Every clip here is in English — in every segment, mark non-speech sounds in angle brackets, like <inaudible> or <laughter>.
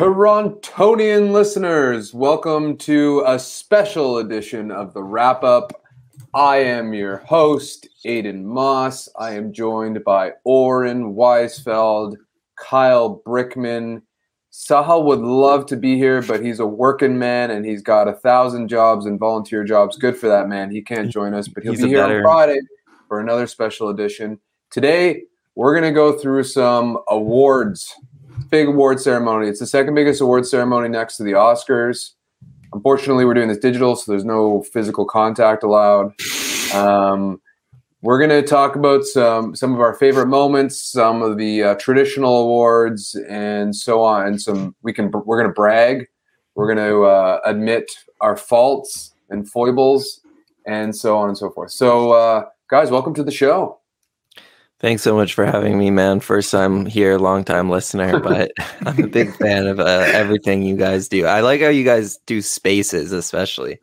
Torontonian listeners, welcome to a special edition of the Rap Up. I am your host, Aiden Moss. I am joined by Oren Weisfeld, Kyle Brickman. Sahal would love to be here, but he's a working man and he's got a thousand jobs and volunteer jobs. Good for that man. He can't join us, but he'll He's be here better- on Friday for another special edition. Today, we're going to go through some awards, big award ceremony. It's the second biggest award ceremony next to the Oscars. Unfortunately, we're doing this digital, so there's no physical contact allowed. Um, we're going to talk about some some of our favorite moments, some of the uh, traditional awards, and so on. And some we can we're going to brag. We're going to uh, admit our faults and foibles, and so on and so forth. So, uh, guys, welcome to the show. Thanks so much for having me, man. First time here, long time listener, <laughs> but <laughs> I'm a big fan of uh, everything you guys do. I like how you guys do spaces, especially.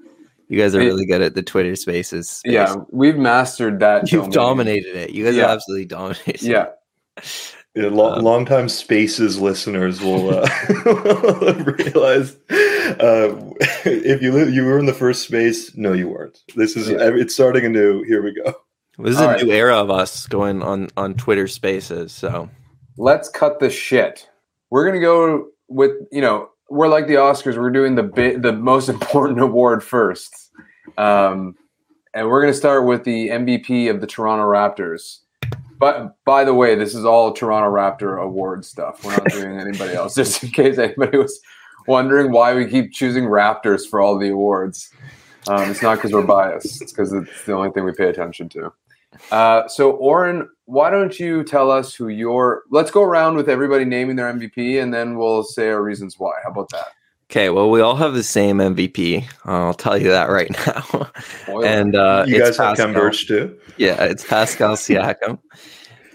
You guys are really good at the Twitter spaces. space. Yeah, we've mastered that. You've domain. dominated it. You guys Yeah. have absolutely dominated. Yeah, Yeah, lo- Um, longtime Spaces listeners will uh, <laughs> realize uh, if you li- you were in the first space, no, you weren't. This is Yeah. it's starting anew. Here we go. This is All a right. new era of us going on on Twitter spaces. So let's cut the shit. We're gonna go with you know we're like the Oscars. We're doing the bit the most <laughs> important award first, um, and we're gonna start with the MVP of the Toronto Raptors. But by the way, this is all Toronto Raptor award stuff. We're not <laughs> doing anybody else, just in case anybody was wondering why we keep choosing Raptors for all the awards. Um, it's not because we're biased; it's because it's the only thing we pay attention to. Uh, so, Oren, why don't you tell us who your? Let's go around with everybody naming their MVP, and then we'll say our reasons why. How about that? okay, well, we all have the same MVP. I'll tell you that right <laughs> now. Boy, and uh, you it's guys have Ken Pascal. Birch too. Yeah, it's Pascal <laughs> Siakam.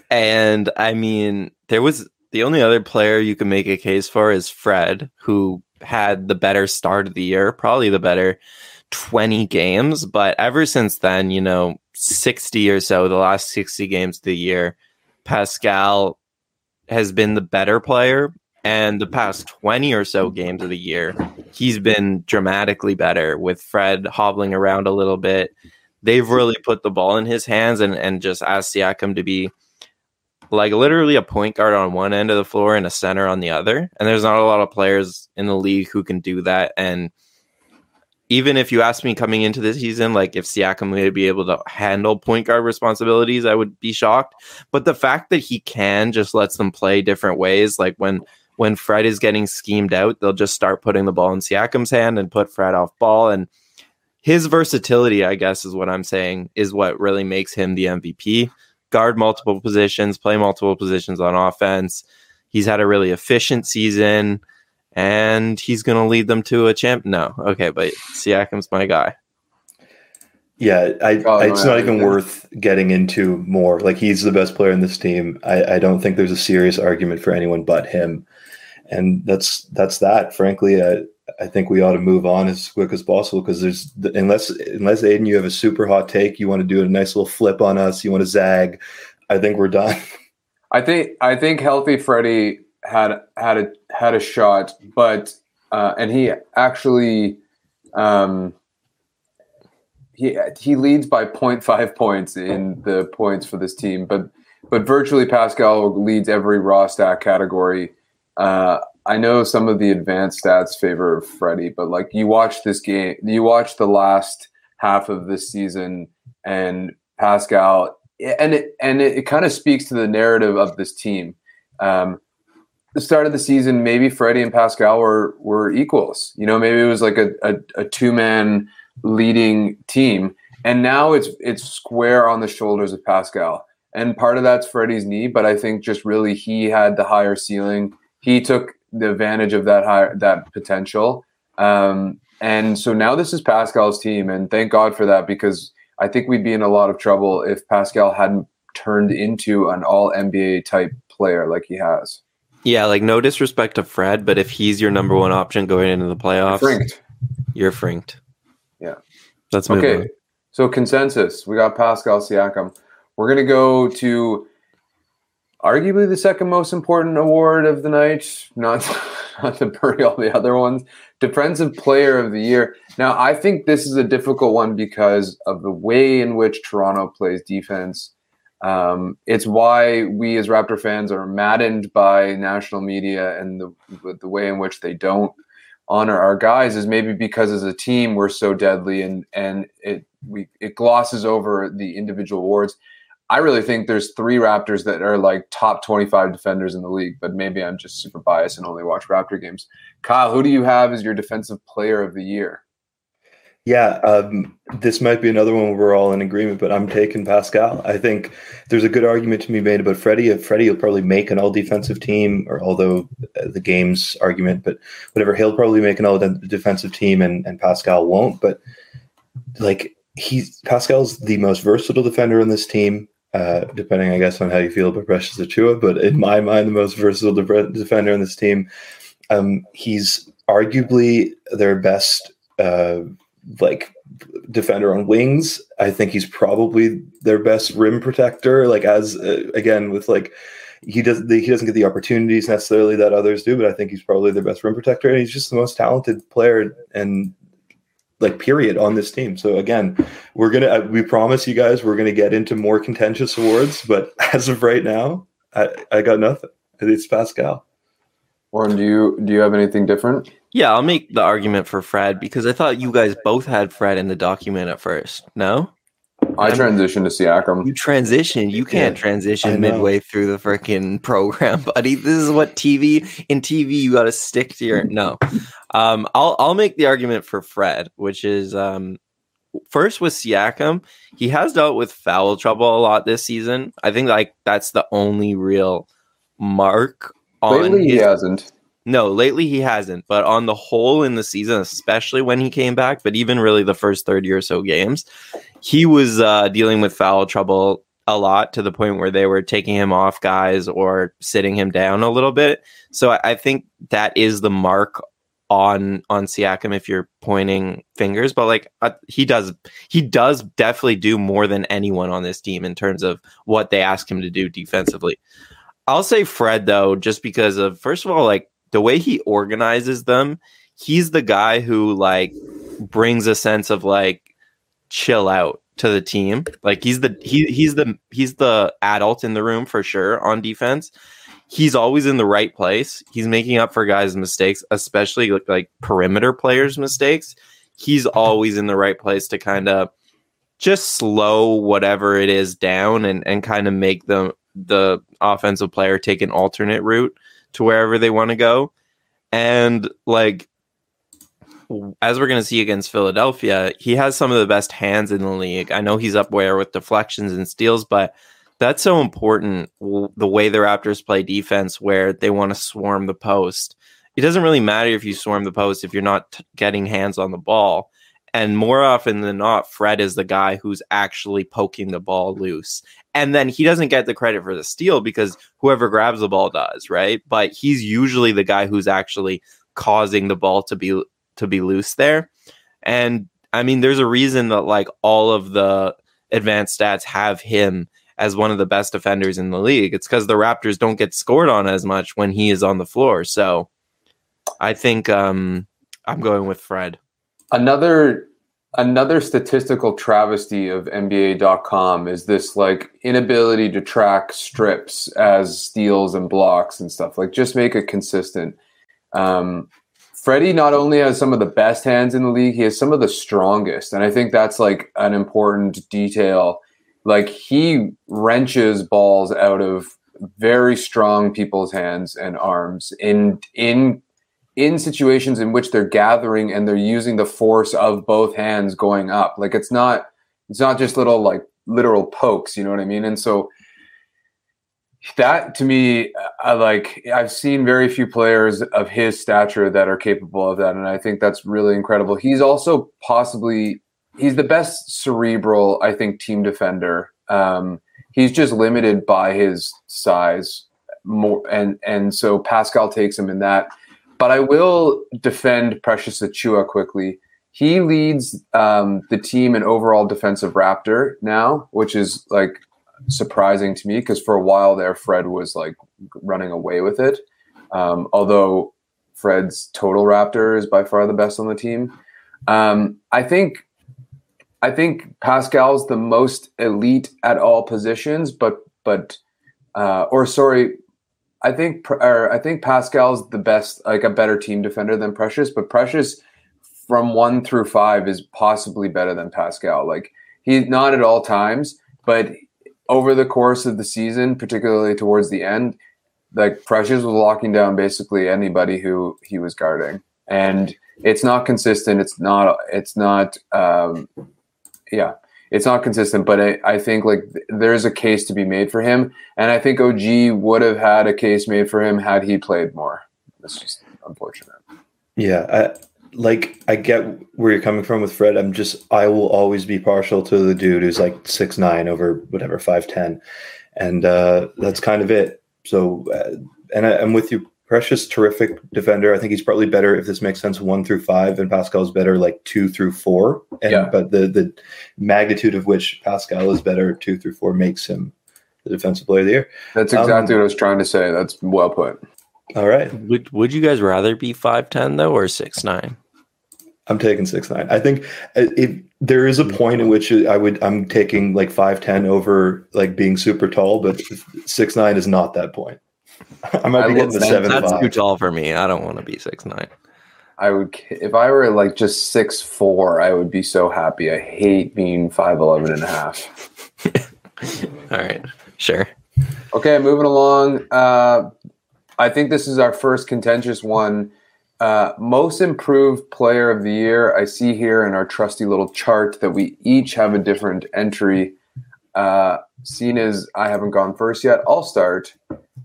And I mean, there was the only other player you can make a case for is Fred, who had the better start of the year, probably the better 20 games. But ever since then, you know, 60 or so, the last 60 games of the year, Pascal has been the better player. And the past 20 or so games of the year, he's been dramatically better with Fred hobbling around a little bit they've really put the ball in his hands and, and just asked Siakam to be like literally a point guard on one end of the floor and a center on the other. And there's not a lot of players in the league who can do that. And even if you asked me coming into this season, like if Siakam would be able to handle point guard responsibilities, I would be shocked. But the fact that he can just lets them play different ways, like when when Fred is getting schemed out, they'll just start putting the ball in Siakam's hand and put Fred off ball. And his versatility, I guess, is what I'm saying, is what really makes him the MVP. Guard multiple positions, play multiple positions on offense. He's had a really efficient season, and he's going to lead them to a champ. No, okay, but Siakam's my guy. Yeah, I, Oh, I- it's no, not even yeah. worth getting into more. Like he's the best player in this team. I, I don't think there's a serious argument for anyone but him, and that's that's that. Frankly, I, I think we ought to move on as quick as possible because there's unless unless Aiden, you have a super hot take, you want to do a nice little flip on us, you want to zag. I think we're done. I think I think healthy Freddie had had a had a shot, but uh, and he actually um, he he leads by 0.5 points in the points for this team, but but virtually Pascal leads every raw stat category. Uh, I know some of the advanced stats favor Freddie, but like you watch this game, you watch the last half of this season, and Pascal, and it and it, it kind of speaks to the narrative of this team. Um, the start of the season, maybe Freddie and Pascal were were equals. You know, maybe it was like a, a, a two man leading team, and now it's it's square on the shoulders of Pascal. And part of that's Freddie's knee, but I think just really he had the higher ceiling. He took the advantage of that higher that potential. Um, and so now this is Pascal's team, and thank God for that because I think we'd be in a lot of trouble if Pascal hadn't turned into an all NBA type player like he has. Yeah, like no disrespect to Fred, but if he's your number one option going into the playoffs, Frinked. you're frinked. Yeah. Let's move Okay. on. So consensus, we got Pascal Siakam. We're gonna go to arguably the second most important award of the night, not <laughs> not to bury all the other ones. Defensive Player of the Year. Now, I think this is a difficult one because of the way in which Toronto plays defense. Um, it's why we as Raptor fans are maddened by national media and the the way in which they don't honor our guys is maybe because as a team we're so deadly and and it we it glosses over the individual awards. I really think there's three Raptors that are like top 25 defenders in the league, but maybe I'm just super biased and only watch Raptor games. Kyle, who do you have as your defensive player of the year? Yeah, um, this might be another one where we're all in agreement, but I'm taking Pascal. I think there's a good argument to be made about Freddie. Freddie will probably make an all defensive team, or although uh, the game's argument, but whatever, he'll probably make an all defensive team, and, and Pascal won't. But like he's Pascal's the most versatile defender on this team. Uh, depending, I guess, on how you feel about Precious Achiuwa, but in my mind, the most versatile de- defender on this team. Um, he's arguably their best uh, like defender on wings. I think he's probably their best rim protector. Like as uh, again with like he doesn't he doesn't get the opportunities necessarily that others do, but I think he's probably their best rim protector, and he's just the most talented player and like period on this team. So again, we're gonna we promise you guys we're gonna get into more contentious awards, but <laughs> as of right now, I, I got nothing. It's Pascal. Oren, do you do you have anything different? Yeah, I'll make the argument for Fred because I thought you guys both had Fred in the document at first. No? I transitioned to Siakam. You transition. You can't Yeah, transition midway through the freaking program, <laughs> buddy. This is what TV in TV you got to stick to your no. Um, I'll I'll make the argument for Fred, which is um, first with Siakam. He has dealt with foul trouble a lot this season. I think like that's the only real mark on Lately, he hasn't. no, lately he hasn't, but on the whole in the season, especially when he came back, but even really the first 30 or so games, he was uh, dealing with foul trouble a lot to the point where they were taking him off guys or sitting him down a little bit. So I, I think that is the mark on on Siakam if you're pointing fingers, but like uh, he does he does definitely do more than anyone on this team in terms of what they ask him to do defensively. I'll say Fred though, just because of first of all, like the way he organizes them, he's the guy who like brings a sense of like chill out to the team. Like he's the he he's the he's the adult in the room for sure on defense. He's always in the right place. He's making up for guys' mistakes, especially like, like perimeter players' mistakes. He's always in the right place to kind of just slow whatever it is down and, and kind of make them the offensive player take an alternate route to wherever they want to go. And like as we're going to see against Philadelphia, he has some of the best hands in the league. I know he's up there with deflections and steals, but that's so important the way the Raptors play defense where they want to swarm the post. It doesn't really matter if you swarm the post if you're not t- getting hands on the ball. And more often than not, Fred is the guy who's actually poking the ball loose. And then he doesn't get the credit for the steal because whoever grabs the ball does, right? But he's usually the guy who's actually causing the ball to be to be loose there. And I mean, there's a reason that like all of the advanced stats have him as one of the best defenders in the league. It's because the Raptors don't get scored on as much when he is on the floor. So I think um, I'm going with Fred. Another another statistical travesty of NBA.com is this like inability to track strips as steals and blocks and stuff. Like just make it consistent. Um, Freddie not only has some of the best hands in the league, he has some of the strongest, and I think that's like an important detail. Like he wrenches balls out of very strong people's hands and arms in in in situations in which they're gathering and they're using the force of both hands going up. Like it's not it's not just little like literal pokes, you know what I mean? And so that to me I like I've seen very few players of his stature that are capable of that and I think that's really incredible. He's also possibly he's the best cerebral I think team defender. Um he's just limited by his size more and and so Pascal takes him in that but I will defend Precious Achiuwa quickly. He leads um, the team in overall defensive Raptor now, which is like surprising to me because for a while there, Fred was like running away with it. Um, although Fred's total Raptor is by far the best on the team. Um, I think I think Pascal's the most elite at all positions, but but uh, or sorry, I think or I think Pascal's the best, like a better team defender than Precious, but Precious from one through five is possibly better than Pascal. Like he's not at all times, but over the course of the season, particularly towards the end, like Precious was locking down basically anybody who he was guarding, and it's not consistent. It's not. It's not. Um, yeah, it's not consistent. But I, I think like there's a case to be made for him, and I think OG would have had a case made for him had he played more. It's just unfortunate. Yeah, I, like I get where you're coming from with Fred. I'm just I will always be partial to the dude who's like six nine over whatever five ten, and uh, that's kind of it. So, uh, and I, am with you. Precious, terrific defender. I think he's probably better if this makes sense one through five, and Pascal's better like two through four. And yeah. but the the magnitude of which Pascal is better two through four makes him the defensive player of the year. That's exactly um, what I was trying to say. That's well put. All right. Would Would you guys rather be five ten though, or six nine? I'm taking six nine. I think uh, if there is a point in which I would I'm taking like five ten over like being super tall, but six nine is not that point. I might be getting the seven. That's five. too tall for me. I don't want to be six nine. I would if I were like just six four, I would be so happy. I hate being five eleven and a half. <laughs> All right, sure. Okay, moving along. Uh, I think this is our first contentious one uh, most improved player of the year. I see here in our trusty little chart that we each have a different entry. Uh, seeing as I haven't gone first yet, I'll start.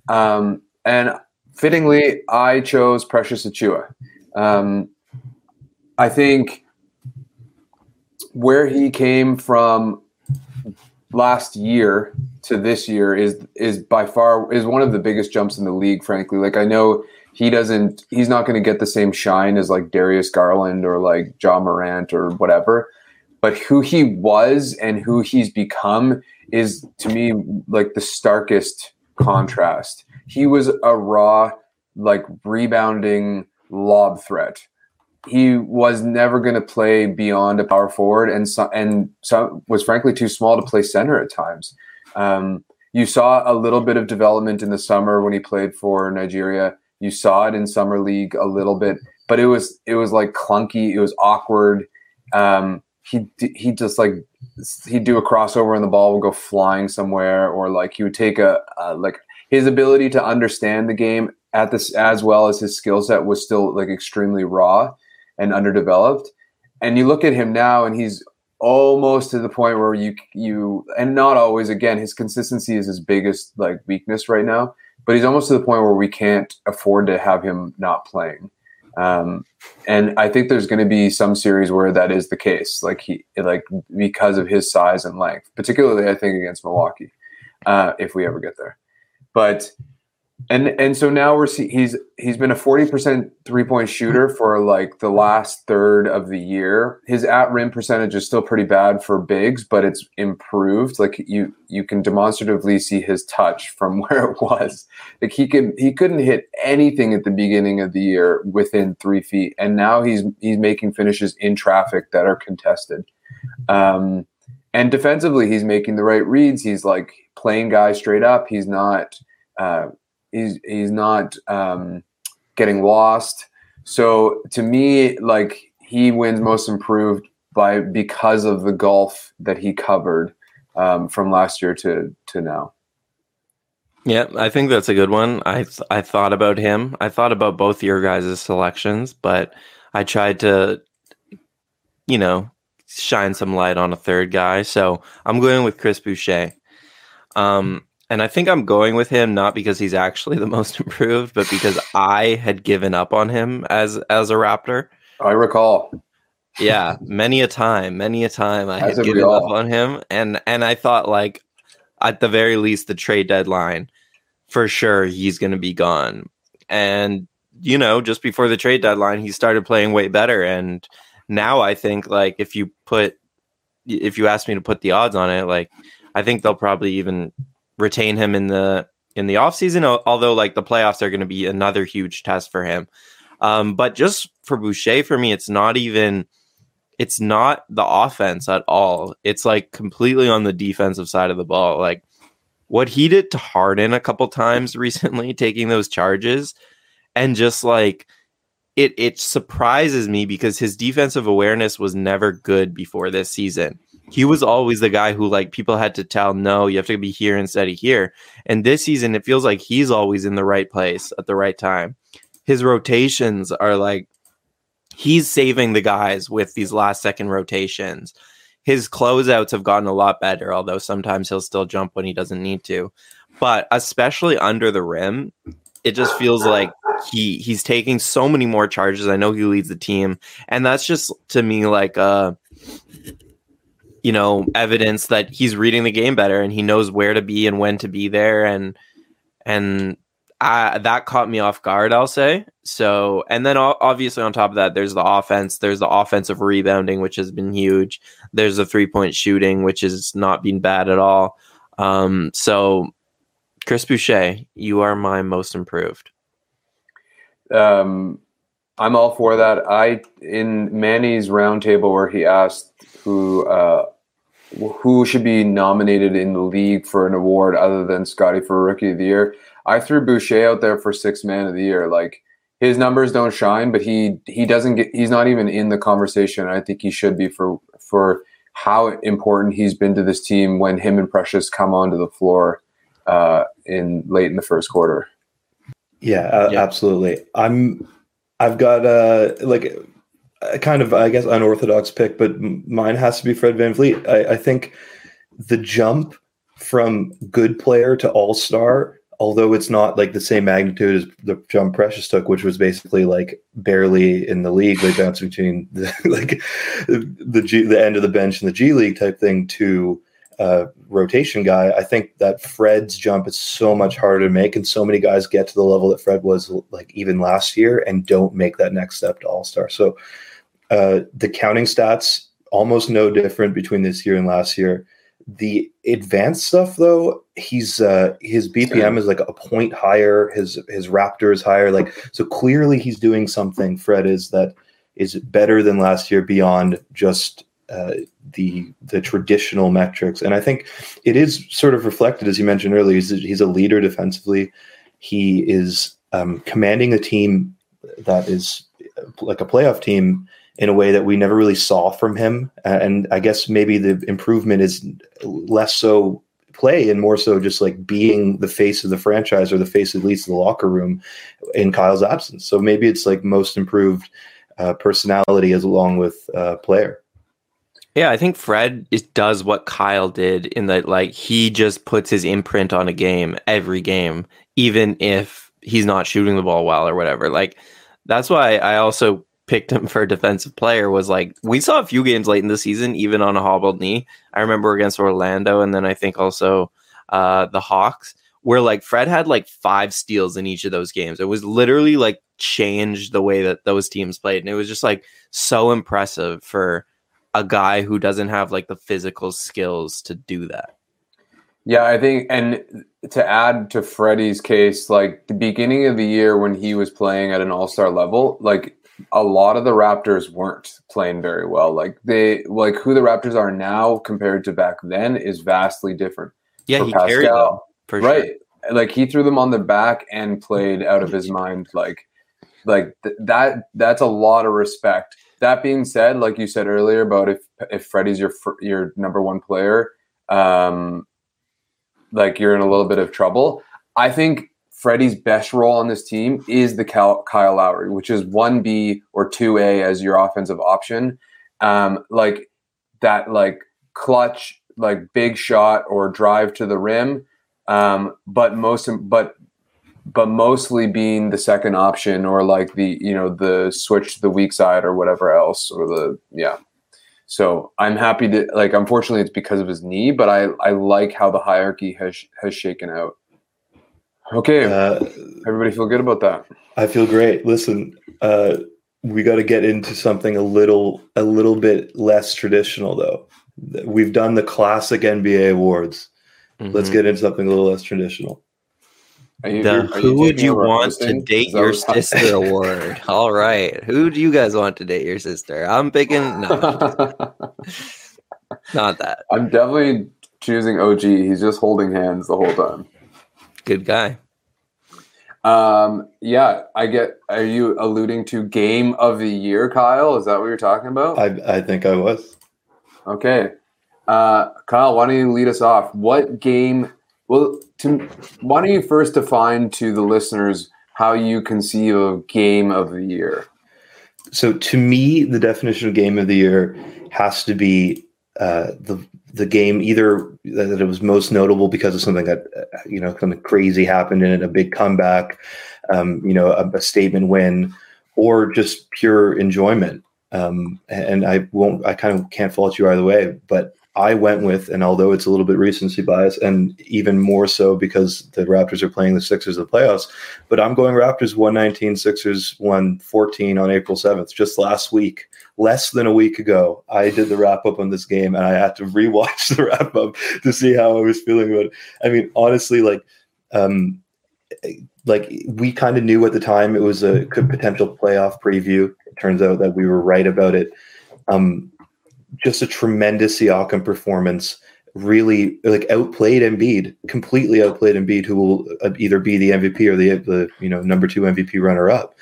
Um, and fittingly, I chose Precious Achiuwa. Um, I think where he came from last year to this year is is by far is one of the biggest jumps in the league. Frankly, like I know he doesn't he's not going to get the same shine as like Darius Garland or like Ja Morant or whatever. But who he was and who he's become is to me like the starkest contrast. He was a raw, like rebounding lob threat. He was never going to play beyond a power forward, and so, and so was frankly too small to play center at times. Um, you saw a little bit of development in the summer when he played for Nigeria you saw it in summer league a little bit, but it was it was like clunky. It was awkward. Um, he he just like he'd do a crossover and the ball would go flying somewhere, or like he would take a, a like his ability to understand the game at this as well as his skill set was still like extremely raw and underdeveloped. And you look at him now, and he's almost to the point where you you and not always again his consistency is his biggest like weakness right now but he's almost to the point where we can't afford to have him not playing. Um, and I think there's going to be some series where that is the case, like he, like because of his size and length, particularly I think against Milwaukee, uh, if we ever get there. But and and so now we're see, he's he's been a 40% three-point shooter for like the last third of the year. His at rim percentage is still pretty bad for bigs, but it's improved. Like you you can demonstratively see his touch from <laughs> where it was. Like he can he couldn't hit anything at the beginning of the year within 3 feet and now he's he's making finishes in traffic that are contested. Um and defensively he's making the right reads. He's like playing guys straight up. He's not uh, he's he's not um, getting lost. So to me, like he wins most improved by because of the golf that he covered um, from last year to to now. Yeah, I think that's a good one. I th- I thought about him. I thought about both your guys' selections, but I tried to, you know, shine some light on a third guy. So I'm going with Chris Boucher. Um, and I think I'm going with him not because he's actually the <laughs> most improved, but because I had given up on him as as a Raptor. I recall. Yeah, many a time, many a time I as had given up on him, and and I thought like at the very least the trade deadline, for sure he's going to be gone. And you know, just before the trade deadline, he started playing way better, and now I think like if you put if you ask me to put the odds on it, like I think they'll probably even retain him in the in the offseason, although like the playoffs are going to be another huge test for him. Um, but just for Boucher, for me, it's not even it's not the offense at all. It's like completely on the defensive side of the ball. Like what he did to Harden a couple times <laughs> recently, taking those charges, and just like it it surprises me because his defensive awareness was never good before this season. He was always the guy who like people had to tell, no, you have to be here instead of here. And this season, it feels like he's always in the right place at the right time. His rotations are like he's saving the guys with these last second rotations. His closeouts have gotten a lot better, although sometimes he'll still jump when he doesn't need to. But especially under the rim, it just feels like he he's taking so many more charges. I know he leads the team, and that's just to me like uh you know evidence that he's reading the game better and he knows where to be and when to be there and and I, that caught me off guard, I'll say. So, and then obviously on top of that, there's the offense. There's the offensive rebounding, which has been huge. There's the three point shooting, which has not been bad at all. Um, so, Chris Boucher, you are my most improved. Um, I'm all for that. I in Manny's roundtable where he asked who uh, who should be nominated in the league for an award other than Scottie for Rookie of the Year. I threw Boucher out there for six man of the year. Like his numbers don't shine, but he he doesn't get he's not even in the conversation. I think he should be for for how important he's been to this team when him and Precious come onto the floor uh, in late in the first quarter. Yeah, uh, yeah. absolutely. I'm I've got a uh, like a kind of I guess unorthodox pick, but mine has to be Fred VanVleet. I, I think the jump from good player to all star although it's not like the same magnitude as the jump Precious took, which was basically like barely in the league, like bouncing between the, <laughs> like the G, the end of the bench and the G League type thing to uh, rotation guy. I think that Fred's jump is so much harder to make, and so many guys get to the level that Fred was like even last year and don't make that next step to All Star. So uh, the counting stats almost no different between this year and last year. The advanced stuff though he's uh his bpm is like a point higher. His his raptor is higher. Like <laughs> so clearly he's doing something fred is that is better than last year beyond just uh, the the traditional metrics. And i think it is sort of reflected as you mentioned earlier he's, he's a leader defensively. He is um, commanding a team that is like a playoff team in a way that we never really saw from him. And I guess maybe the improvement is less so play and more so just like being the face of the franchise or the face at least of the locker room in Kyle's absence. So maybe it's like most improved uh, personality as along with uh, player. Yeah, I think Fred is, does what Kyle did in that like he just puts his imprint on a game every game, even if he's not shooting the ball well or whatever. Like that's why I also picked him for a defensive player was like we saw a few games late in the season, even on a hobbled knee. I remember against Orlando, and then I think also uh, the Hawks, where like Fred had like five steals in each of those games. It was literally like changed the way that those teams played, and it was just like so impressive for a guy who doesn't have like the physical skills to do that. Yeah, I think, and to add to Freddie's case, like the beginning of the year when he was playing at an all star level, like a lot of the Raptors weren't playing very well. Like they like who the Raptors are now compared to back then is vastly different. Yeah, for he Pascal, carried them for right. Sure. Like he threw them on their back and played out of his <laughs> mind. Like like th- that that's a lot of respect. That being said, like you said earlier about if if Freddie's your your number one player, um, like you're in a little bit of trouble. I think Freddie's best role on this team is the Kyle, Lowry, which is 1B or 2A as your offensive option. Um, like that, like clutch, like big shot or drive to the rim. Um, but most, but, but mostly being the second option or like the, you know, the switch to the weak side or whatever else or the, yeah. So I'm happy to like, unfortunately it's because of his knee, but I, I like how the hierarchy has, has shaken out. Okay. Uh, Everybody feel good about that? I feel great. Listen, uh, we got to get into something a little a little bit less traditional though. we've done the classic NBA awards. Let's Mhm. get into something a little less traditional. You- the are you who would you want to date your sister award? <laughs> All right. Who do you guys want to date your sister? I'm picking no, <laughs> not that. I'm definitely choosing OG. He's just holding hands the whole time. Good guy. Um, yeah, I get. Are you alluding to game of the year, Kyle? Is that what you're talking about? I, I think I was. Okay, uh, Kyle, why don't you lead us off? What game? Well, to why don't you first define to the listeners how you conceive of game of the year? So to me, the definition of game of the year has to be uh, the the game either that it was most notable because of something that uh, you know something crazy happened in it, a big comeback, um, you know, a, a statement win, or just pure enjoyment. Um, and I won't, I kind of can't fault you either way, but I went with, and although it's a little bit recency bias, and even more so because the Raptors are playing the Sixers in the playoffs, but I'm going Raptors 119, Sixers 114 on April 7th, just last week. Less than a week ago, I did the wrap up on this game and I had to rewatch <laughs> the wrap up to see how I was feeling about it. I mean, honestly, like, um, like we kind of knew at the time it was a potential playoff preview. It turns out that we were right about it. Um, just a tremendous Siakam performance. Really, like outplayed Embiid, completely outplayed Embiid, who will uh, either be the MVP or the the you know number two MVP runner up.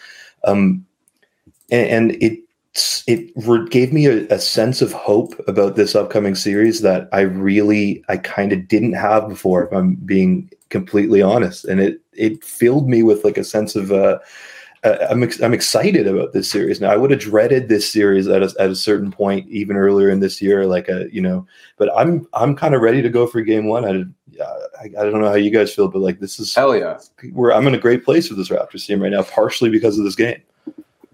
Um, and, and it it gave me a, a sense of hope about this upcoming series that I really I kind of didn't have before. If I'm being completely honest, and it it filled me with like a sense of uh, uh, I'm ex- I'm excited about this series now. I would have dreaded this series at a, at a certain point, even earlier in this year, like a you know. But I'm I'm kind of ready to go for game one. I, I I don't know how you guys feel, but like this is Hell yeah! where I'm in a great place with this Raptors team right now, partially because of this game.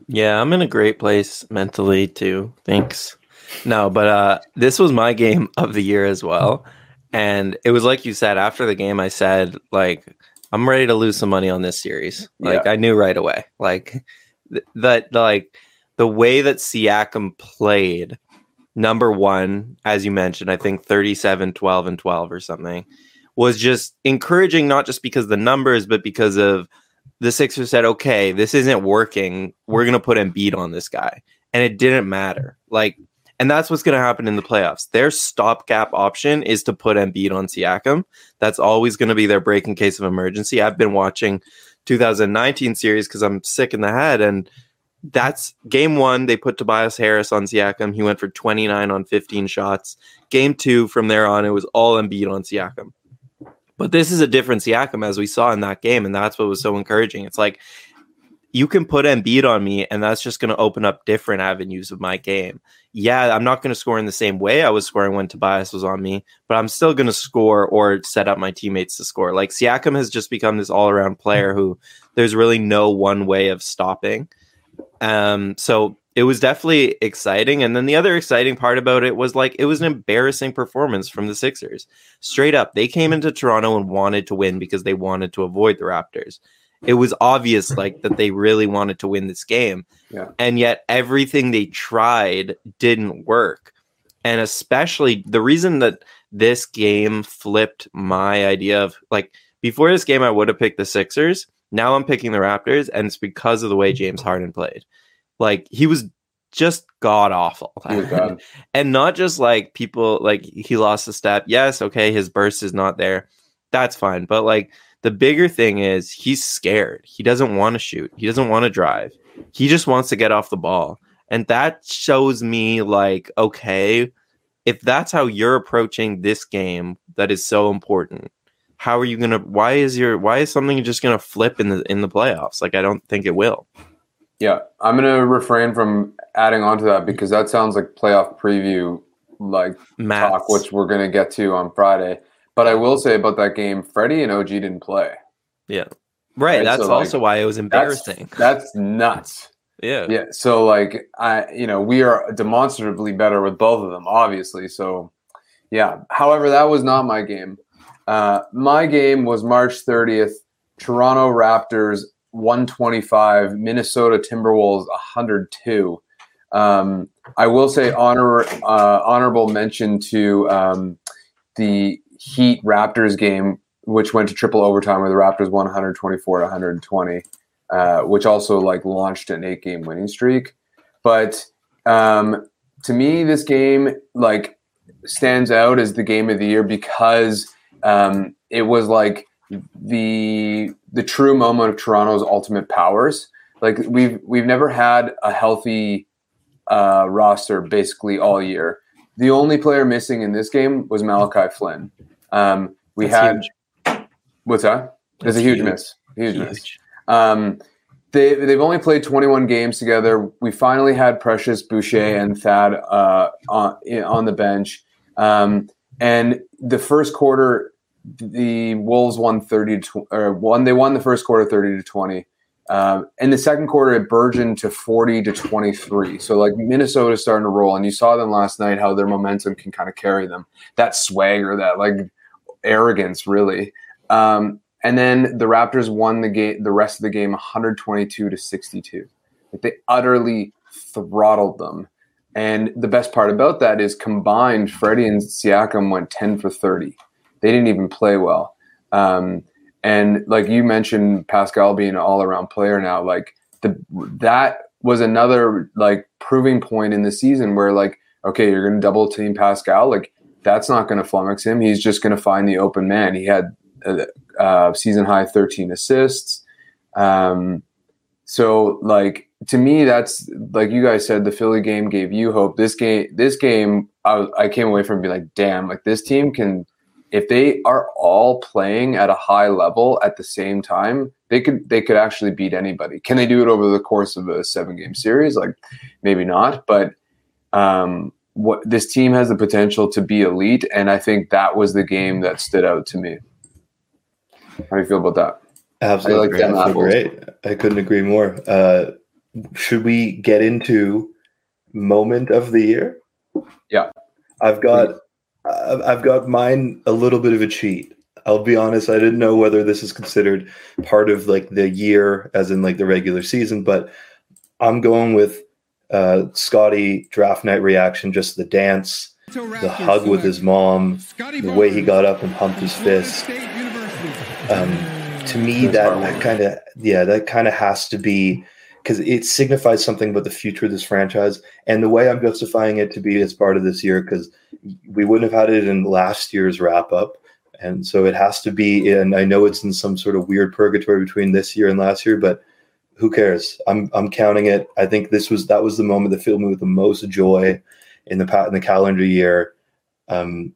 Yeah, I'm in a great place mentally too. Thanks. No, but uh this was my game of the year as well. And it was like you said after the game I said like I'm ready to lose some money on this series. Like I knew right away. Like th- that like the way that Siakam played number 1 as you mentioned I think 37 12 and 12 or something was just encouraging not just because the numbers but because of the Sixers said, okay, this isn't working. We're going to put Embiid on this guy. And it didn't matter. Like, and that's what's going to happen in the playoffs. Their stopgap option is to put Embiid on Siakam. That's always going to be their break in case of emergency. I've been watching 2019 series because I'm sick in the head. And that's game one. They put Tobias Harris on Siakam. He went for 29 on 15 shots. Game two, from there on, it was all Embiid on Siakam. But this is a different Siakam as we saw in that game, and that's what was so encouraging. It's like you can put Embiid on me, and that's just going to open up different avenues of my game. Yeah, I'm not going to score in the same way I was scoring when Tobias was on me, but I'm still going to score or set up my teammates to score. Like Siakam has just become this all around player who there's really no one way of stopping. Um, so it was definitely exciting. And then the other exciting part about it was like it was an embarrassing performance from the Sixers. Straight up, they came into Toronto and wanted to win because they wanted to avoid the Raptors. It was obvious <laughs> like that they really wanted to win this game. Yeah. And yet everything they tried didn't work. And especially the reason that this game flipped my idea of like before this game I would have picked the Sixers. Now I'm picking the Raptors and it's because of the way James Harden played. Like he was just god awful. <laughs> And not just like people like he lost a step. Yes, okay, his burst is not there. That's fine. But like the bigger thing is he's scared. He doesn't want to shoot. He doesn't want to drive. He just wants to get off the ball. And that shows me like okay, if that's how you're approaching this game that is so important, how are you going to why is your why is something just going to flip in the in the playoffs? Like I don't think it will. Yeah, I'm gonna refrain from adding on to that because that sounds like playoff preview like Matt talk, which we're gonna get to on Friday. But I will say about that game, Freddie and OG didn't play. Right, Right, that's so, like, also why it was That's embarrassing. that's nuts. yeah. Yeah. So like I you know, we are demonstratively better with both of them, obviously. So yeah. However, that was not my game. Uh my game was March 30th, Toronto Raptors 125, Minnesota Timberwolves 102. Um, I will say honor uh, honorable mention to um, the Heat Raptors game, which went to triple overtime, where the Raptors won 124 to 120, uh, which also like launched an eight game winning streak. But um, to me, this game like stands out as the game of the year because um, it was like the the true moment of Toronto's ultimate powers. Like we've we've never had a healthy uh, roster basically all year. The only player missing in this game was Malachi Flynn. Um, we That's had huge. what's that? It's That's a huge, huge. miss. Huge, miss. Um, they they've only played 21 games together. We finally had Precious Boucher and Thad uh, on on the bench, um, and the first quarter, the Wolves won 30 to or one. They won the first quarter 30 to 20. Um, in the second quarter, it burgeoned to 40 to 23. So, like, Minnesota's starting to roll, and you saw them last night how their momentum can kind of carry them. That swagger, that like arrogance, really. Um, and then the Raptors won the game, the rest of the game, 122 to 62. Like they utterly throttled them. And the best part about that is combined, Freddie and Siakam went 10 for 30. They didn't even play well. Um, and like you mentioned, Pascal being an all-around player now, like the that was another like proving point in the season where like, okay, you're going to double team Pascal, like that's not going to flummox him. He's just going to find the open man. He had a, uh, season high 13 assists. Um, so like to me, that's like you guys said, the Philly game gave you hope. This game, this game, I, I came away from being like, damn, like this team can, if they are all playing at a high level at the same time, they could they could actually beat anybody. Can they do it over the course of a seven game series? Like maybe not, but um, what this team has the potential to be elite, and I think that was the game that stood out to me. How do you feel about that? Absolutely, I like them absolutely great. I couldn't agree more. Uh, should we get into moment of the year? Yeah. I've got, I've got mine a little bit of a cheat. I'll be honest. I didn't know whether this is considered part of like the year, as in like the regular season, but I'm going with uh, Scottie draft night reaction, just the dance, the hug with his mom, the way he got up and pumped his fist. Um, to me, That's that, that kind of yeah, that kind of has to be because it signifies something about the future of this franchise and the way I'm justifying it to be as part of this year because we wouldn't have had it in last year's wrap up. And so it has to be in. I know it's in some sort of weird purgatory between this year and last year, but who cares? I'm I'm counting it. I think this was that was the moment that filled me with the most joy in the in the calendar year, um,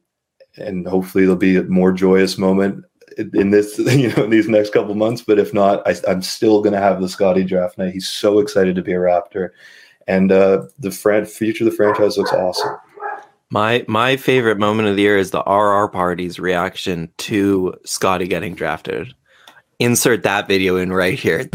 and hopefully there'll be a more joyous moment in in this <laughs> you know in these next couple months. But if not, I, I'm still going to have the Scottie draft night. He's so excited to be a Raptor, and uh, the fran- future of the franchise looks awesome. My my favorite moment of the year is the RR party's reaction to Scottie getting drafted. Insert that video in right here.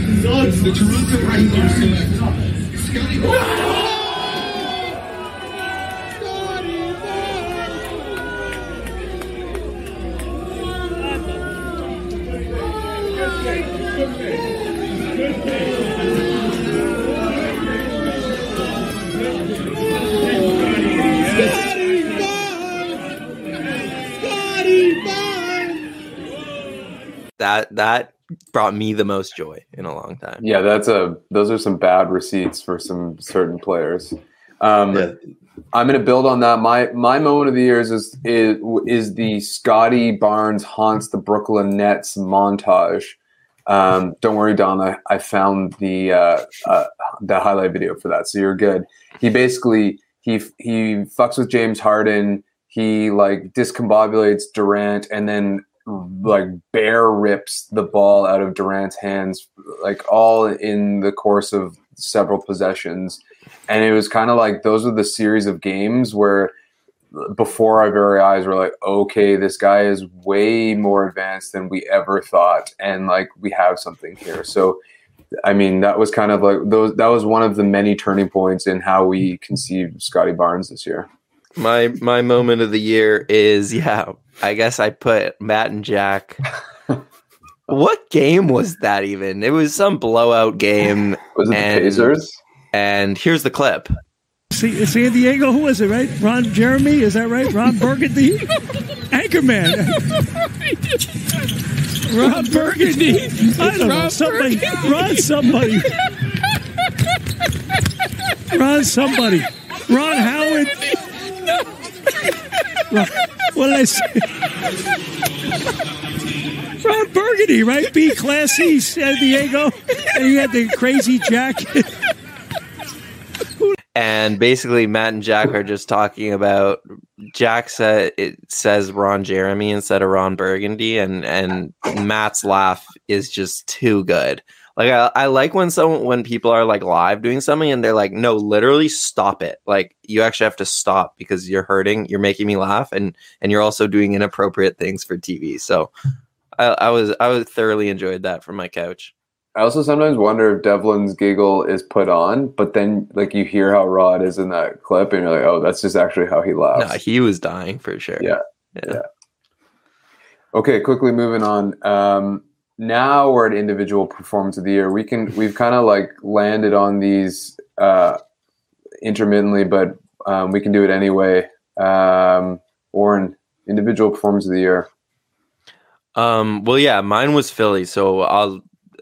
That that brought me the most joy in a long time. Yeah, that's a those are some bad receipts for some certain players. Um, Yeah, I'm going to build on that. My my moment of the year is is is the Scottie Barnes haunts the Brooklyn Nets montage. Um, don't worry, Don. I, I found the uh, uh, the highlight video for that, so you're good. He basically he he fucks with James Harden. He like discombobulates Durant, and then like bear rips the ball out of Durant's hands, like all in the course of several possessions. And it was kind of like those are the series of games where before our very eyes were like okay this guy is way more advanced than we ever thought and like we have something here. So i mean that was kind of like those that was one of the many turning points in how we conceived scottie barnes this year My my moment of the year is yeah. I guess I put Matt and Jack. <laughs> what game was that even? It was some blowout game. was it And- the pacers And here's the clip. See, San Diego, who is it, right? Ron Jeremy, is that right? Ron Burgundy? <laughs> Anchorman. <laughs> Ron Burgundy. I don't know. Somebody. Ron somebody. Ron somebody. Ron Howard. What did I say? Ron Burgundy, right? B classy, San Diego. And he had the crazy jacket. And basically, Matt and Jack are just talking about Jack said it says Ron Jeremy instead of Ron Burgundy, and and Matt's laugh is just too good. Like I, I like when someone when people are like live doing something and they're like, no, literally stop it. Like you actually have to stop because you're hurting, you're making me laugh, and and you're also doing inappropriate things for TV. So I, I was I was thoroughly enjoyed that from my couch. I also sometimes wonder if Devlin's giggle is put on, but then like you hear how Rod is in that clip, and you're like, oh, that's just actually how he laughs. No, he was dying for sure. Yeah. yeah. Yeah. Okay, quickly moving on. Um, now we're at individual performance of the year. We can we've kind of like landed on these uh, intermittently, but um, we can do it anyway. Um, Oren, individual performance of the year. Um, well, yeah, mine was Philly, so I'll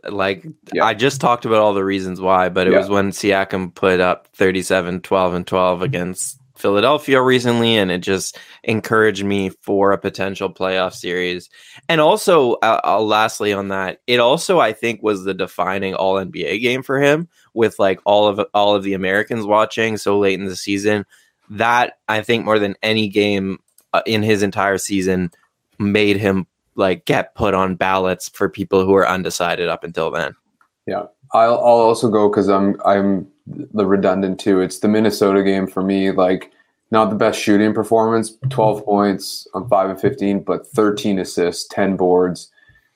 like Yeah. I just talked about all the reasons why, but it Yeah. was when Siakam put up 37, 12, and 12 against Philadelphia recently, and it just encouraged me for a potential playoff series. And also, uh, uh, lastly on that, it also I think was the defining All NBA game for him, with like all of all of the Americans watching so late in the season. That I think more than any game uh, in his entire season made him like get put on ballots for people who are undecided up until then. Yeah, I'll, I'll also go because I'm I'm the redundant too. It's the Minnesota game for me. Like not the best shooting performance, twelve points on five of fifteen, but thirteen assists, ten boards,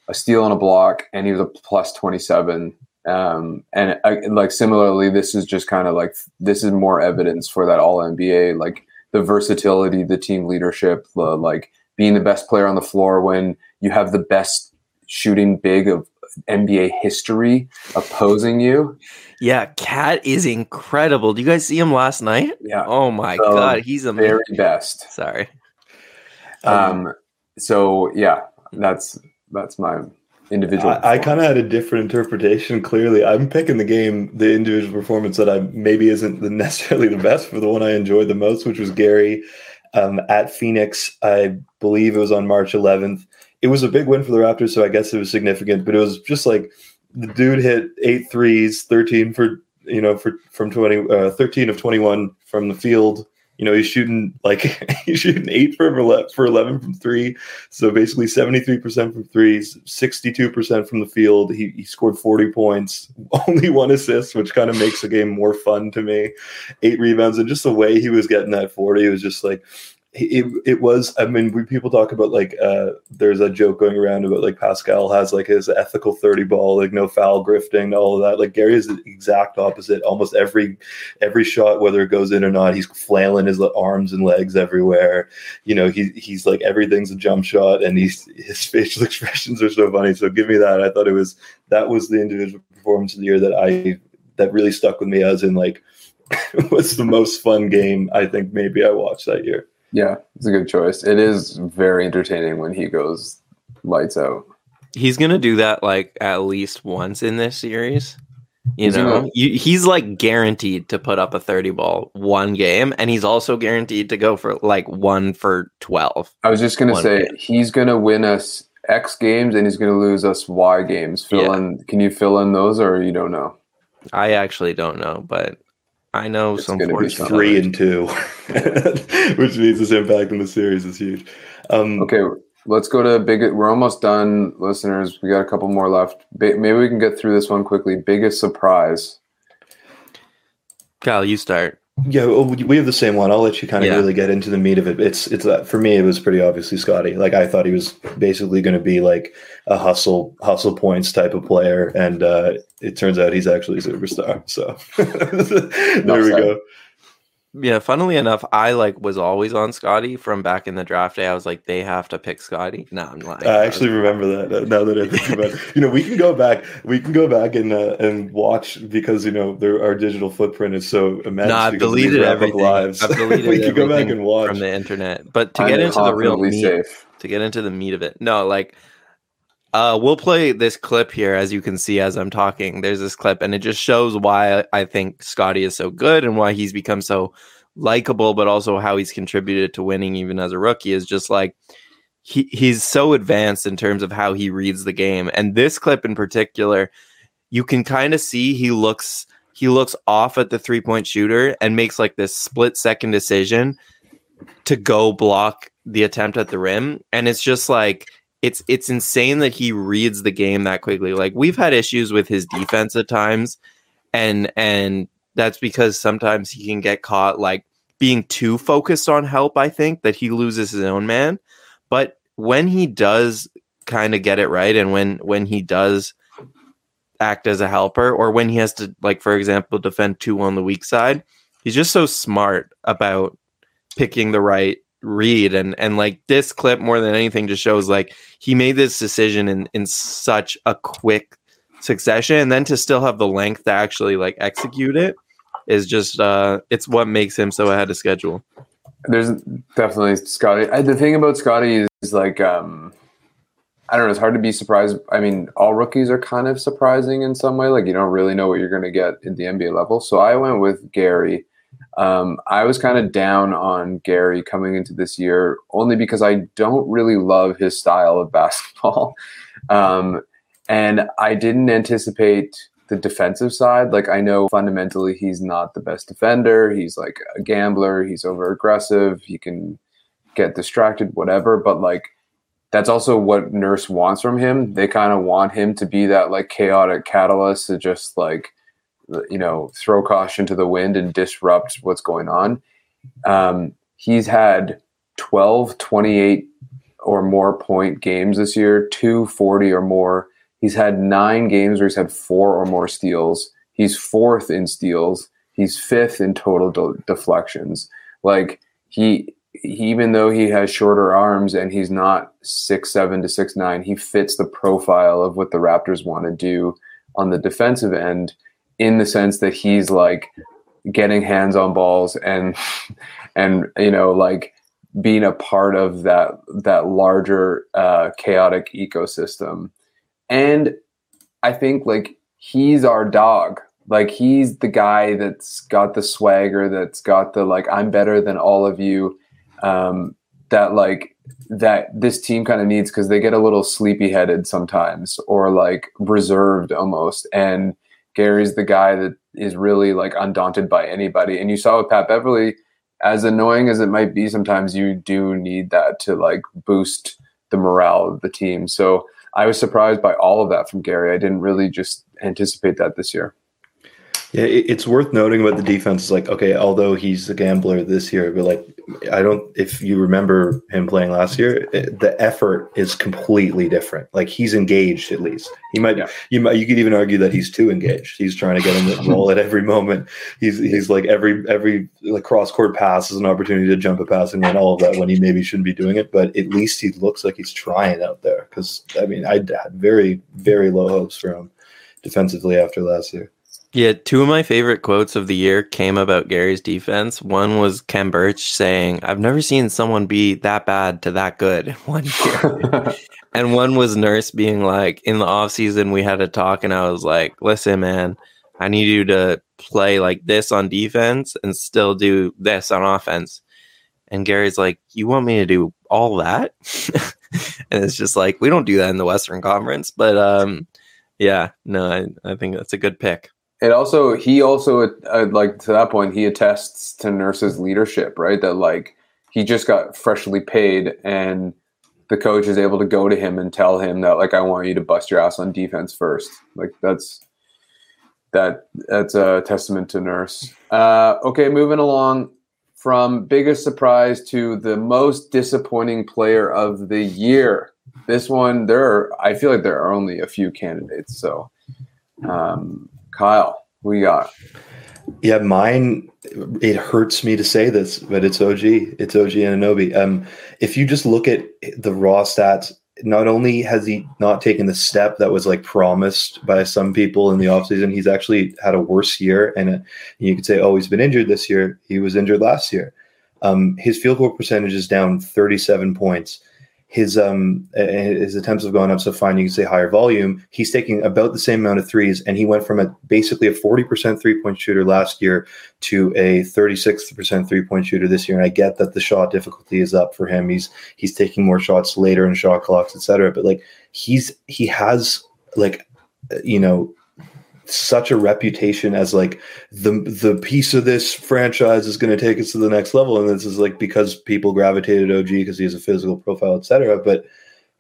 a steal and a block, and he was a plus twenty seven. Um, and I, like similarly, this is just kind of like this is more evidence for that All NBA, like the versatility, the team leadership, the like being the best player on the floor when you have the best shooting big of NBA history opposing you. Yeah, KAT is incredible. Do you guys see him last night? Yeah, Oh my So, god, he's amazing. very best. Sorry. Um, so yeah, that's that's my individual. I, I kind of had a different interpretation. Clearly, I'm picking the game, the individual performance that I maybe isn't the <laughs> necessarily the best for the one I enjoyed the most, which was Gary um, at Phoenix. I believe it was on March 11th. It was a big win for the Raptors, so I guess it was significant. But it was just like the dude hit eight threes, 13 for you know for from 20, uh, 13 of 21 from the field. You know, he's shooting like <laughs> he's shooting eight for 11, for 11 from three. So basically 73% from threes, 62% from the field. He, he scored 40 points, <laughs> only one assist, which kind of makes the game more fun to me. Eight rebounds, and just the way he was getting that 40 was just like, it, it was i mean we people talk about like uh there's a joke going around about like pascal has like his ethical 30 ball like no foul grifting all of that. Like gary is the exact opposite. Almost every every shot whether it goes in or not he's flailing his arms and legs everywhere. You know he, he's like everything's a jump shot and he's his facial <laughs> expressions are so funny. So give me that. I thought it was that was the individual performance of the year that i that really stuck with me as in like <laughs> what's the most fun game i think maybe i watched that year yeah, it's a good choice. It is very entertaining when he goes lights out. He's gonna do that like at least once in this series. You He's know, gonna- you, he's like guaranteed to put up a 30 ball one game, and he's also guaranteed to go for like one for 12. I was just gonna say game. he's gonna win us X games and he's gonna lose us Y games. Fill Yeah. in. Can you fill in those or you don't know? I actually don't know, but I know It's some gonna be fortunate some- three and two, <laughs> which means his impact in the series is huge. Um, Okay, let's go to big. We're almost done, listeners. We got a couple more left. Maybe we can get through this one quickly. Biggest surprise. Kyle, you start. Yeah, we we have the same one. I'll let you kind of Yeah. really get into the meat of it. It's it's uh, for me. It was pretty obviously Scottie. Like I thought he was basically going to be like a hustle hustle points type of player, and uh, it turns out he's actually a superstar. So <laughs> there we go. Yeah, funnily enough, I like was always on Scottie from back in the draft day. I was like, they have to pick Scottie. No, I'm lying. I actually remember that. uh, Now that I think about it, you know, we can go back. We can go back and uh, and watch because you know there, our digital footprint is so immense. no, I've because of these deleted everything. Lives. I've deleted <laughs> we can go back and watch. from the internet. But to I'm get into the real meat, safe. to get into the meat of it, no, like, uh, we'll play this clip here as you can see as I'm talking. There's this clip, and it just shows why I- think Scottie is so good and why he's become so likable, but also how he's contributed to winning even as a rookie is just like he he's so advanced in terms of how he reads the game. And this clip in particular, you can kind of see he looks he looks off at the three point shooter and makes like this split second decision to go block the attempt at the rim. And it's just like it's it's insane that he reads the game that quickly. Like we've had issues with his defense at times, and and that's because sometimes he can get caught like being too focused on help. I think that he loses his own man. But when he does kind of get it right, and when when he does act as a helper, or when he has to like, for example, defend two on the weak side, he's just so smart about picking the right read and and like this clip more than anything just shows like he made this decision in in such a quick succession and then to still have the length to actually like execute it is just uh it's what makes him so ahead of schedule There's definitely Scottie. I, the thing about Scottie is like, um, I don't know. It's hard to be surprised. I mean, all rookies are kind of surprising in some way. Like you don't really know what you're going to get at the NBA level. So I went with Gary. Um, I was kind of down on Gary coming into this year only because I don't really love his style of <laughs> basketball. Um, and I didn't anticipate the defensive side. Like I know fundamentally he's not the best defender. He's like a gambler. He's over aggressive. He can get distracted, whatever. But like that's also what Nurse wants from him. They kind of want him to be that like chaotic catalyst to just like you know throw caution to the wind and disrupt what's going on. Um, he's had 12, 28 or more point games this year, two forty or more. He's had nine games where he's had four or more steals. He's fourth in steals. He's fifth in total de- deflections. Like he, he, even though he has shorter arms and he's not six seven to six nine, he fits the profile of what the Raptors want to do on the defensive end, in the sense that he's like getting hands on balls and <laughs> and you know like being a part of that that larger uh, chaotic ecosystem. And i think like he's our dog. Like he's the guy that's got the swagger that's got the like i'm better than all of you um, that like that this team kind of needs because they get a little sleepy headed sometimes or like reserved almost. And gary's the guy that is really like undaunted by anybody. And you saw with pat beverley as annoying as it might be sometimes you do need that to like boost the morale of the team. So i was surprised by all of that from gary. I didn't really just anticipate that this year Yeah, it's worth noting about the defense. Is like, okay, although he's a gambler this year, but like, I don't. If you remember him playing last year, eh, the effort is completely different. Like he's engaged at least. He might. Yeah. You might. You could even argue that he's too engaged. He's trying to get him the <laughs> ball at every moment. He's he's like every every like cross court pass is an opportunity to jump a pass and run all of that when he maybe shouldn't be doing it. But at least he looks like he's trying out there. Because I mean, I had very very low hopes for him defensively after last year. Yeah, two of my favorite quotes of the year came about Gary's defense. One was Ken Birch saying, I've never seen someone be that bad to that good <laughs> one year. <laughs> and one was Nurse being like, in the offseason, we had a talk, and I was like, listen, man, I need you to play like this on defense and still do this on offense. And Gary's like, You want me to do all that? <laughs> and it's just like, we don't do that in the Western Conference. But um, yeah, no, I, I think that's a good pick. It also he also uh, like to that point he attests to nurse's leadership right? That like he just got freshly paid and the coach is able to go to him and tell him that like i want you to bust your ass on defense first. Like that's that that's a testament to nurse. Uh, okay moving along. From biggest surprise to the most disappointing player of the year. This one there are i feel like there are only a few candidates so um, Kyle, we got. Yeah, mine. It hurts me to say this, but it's OG. It's OG Anunoby. Um, if you just look at the raw stats, not only has he not taken the step that was like promised by some people in the offseason, he's actually had a worse year. And uh, you could say, oh, he's been injured this year. He was injured last year. Um, his field goal percentage is down 37 points his um his attempts have gone up so fine you can say higher volume he's taking about the same amount of threes and he went from a basically a 40% three point shooter last year to a 36% three point shooter this year and i get that the shot difficulty is up for him. He's he's taking more shots later in shot clocks etc but like he's he has like you know such a reputation as like the the piece of this franchise is going to take us to the next level and this is like because people gravitated OG because he has a physical profile etc but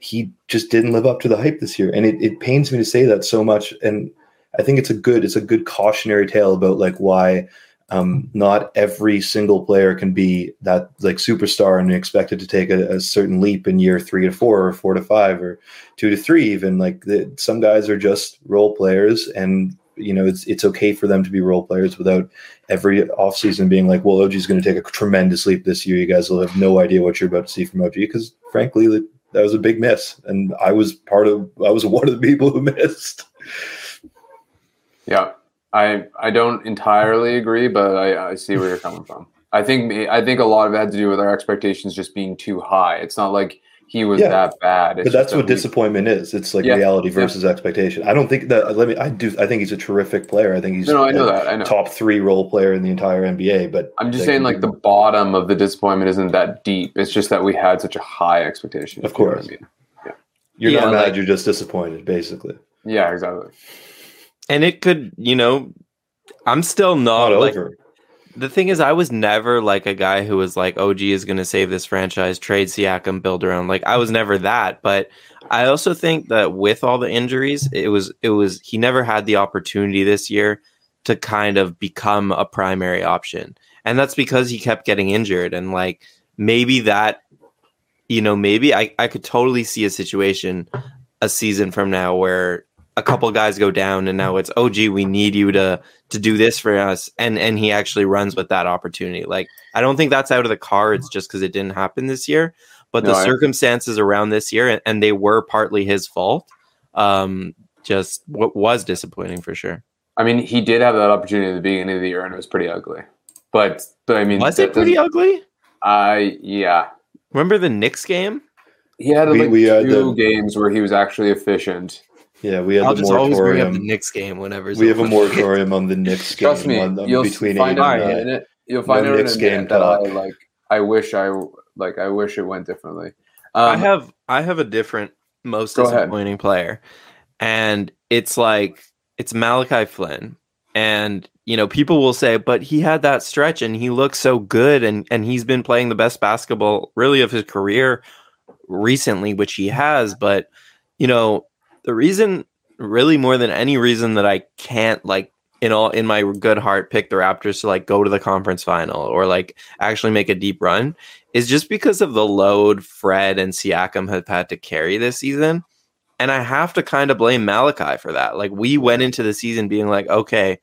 he just didn't live up to the hype this year. And it, it pains me to say that so much and I think it's a good it's a good cautionary tale about like why um, not every single player can be that like superstar and expected to take a, a, certain leap in year three to four or four to five or two to three even. Like the, some guys are just role players and you know it's it's okay for them to be role players without every offseason being like well OG's going to take a tremendous leap this year you guys will have no idea what you're about to see from OG because frankly that that was a big miss and I was part of I was <laughs> one of the people who missed yeah I I don't entirely agree, but I, I see where you're coming from. I think I think a lot of it had to do with our expectations just being too high. It's not like he was yeah, that bad. It's but that's what we, disappointment is. It's like yeah, reality versus yeah. expectation. I don't think that. Let me. I do. I think he's a terrific player. I think he's. No, no I know that. I know. Top three role player in the entire NBA. But I'm just saying, like the bottom of the disappointment isn't that deep. It's just that we had such a high expectation. Of course. You know I mean. You're not mad. Like, you're just disappointed, basically. Yeah. Exactly and it could, you know, I'm still not, not like, over. The thing is, I was never like a guy who was like, "OG is going to save this franchise, trade Siakam, build around." Like, I was never that. But I also think that with all the injuries, it was it was he never had the opportunity this year to kind of become a primary option, and that's because he kept getting injured. And like maybe that, you know, maybe I I could totally see a situation a season from now where a couple guys go down and now it's oh gee we need you to to do this for us. And and he actually runs with that opportunity. Like i don't think that's out of the cards just because it didn't happen this year but no, the I, circumstances around this year and, and, they were partly his fault um just what was disappointing for sure. I mean he did have that opportunity at the beginning of the year and it was pretty ugly. But but i mean was it pretty ugly? I yeah. Remember the Knicks game? He had like we, we two the, games where he was actually efficient yeah, we have I'll the just moratorium. always bring up the Knicks game whenever we have a <laughs> moratorium on the Knicks game. Trust me, on, on you'll between find out in it. You'll find no out Knicks in game that I like. I wish I like. I wish it went differently. Um, I have I have a different most disappointing ahead. player, and it's like it's Malachi Flynn, and you know people will say, but he had that stretch and he looks so good, and and he's been playing the best basketball really of his career recently, which he has, but you know the reason really more than any reason that I can't like in all in my good heart pick the Raptors to like go to the conference final or like actually make a deep run is just because of the load Fred and Siakam have had to carry this season. And I have to kind of blame Malachi for that. Like we went into the season being like, okay,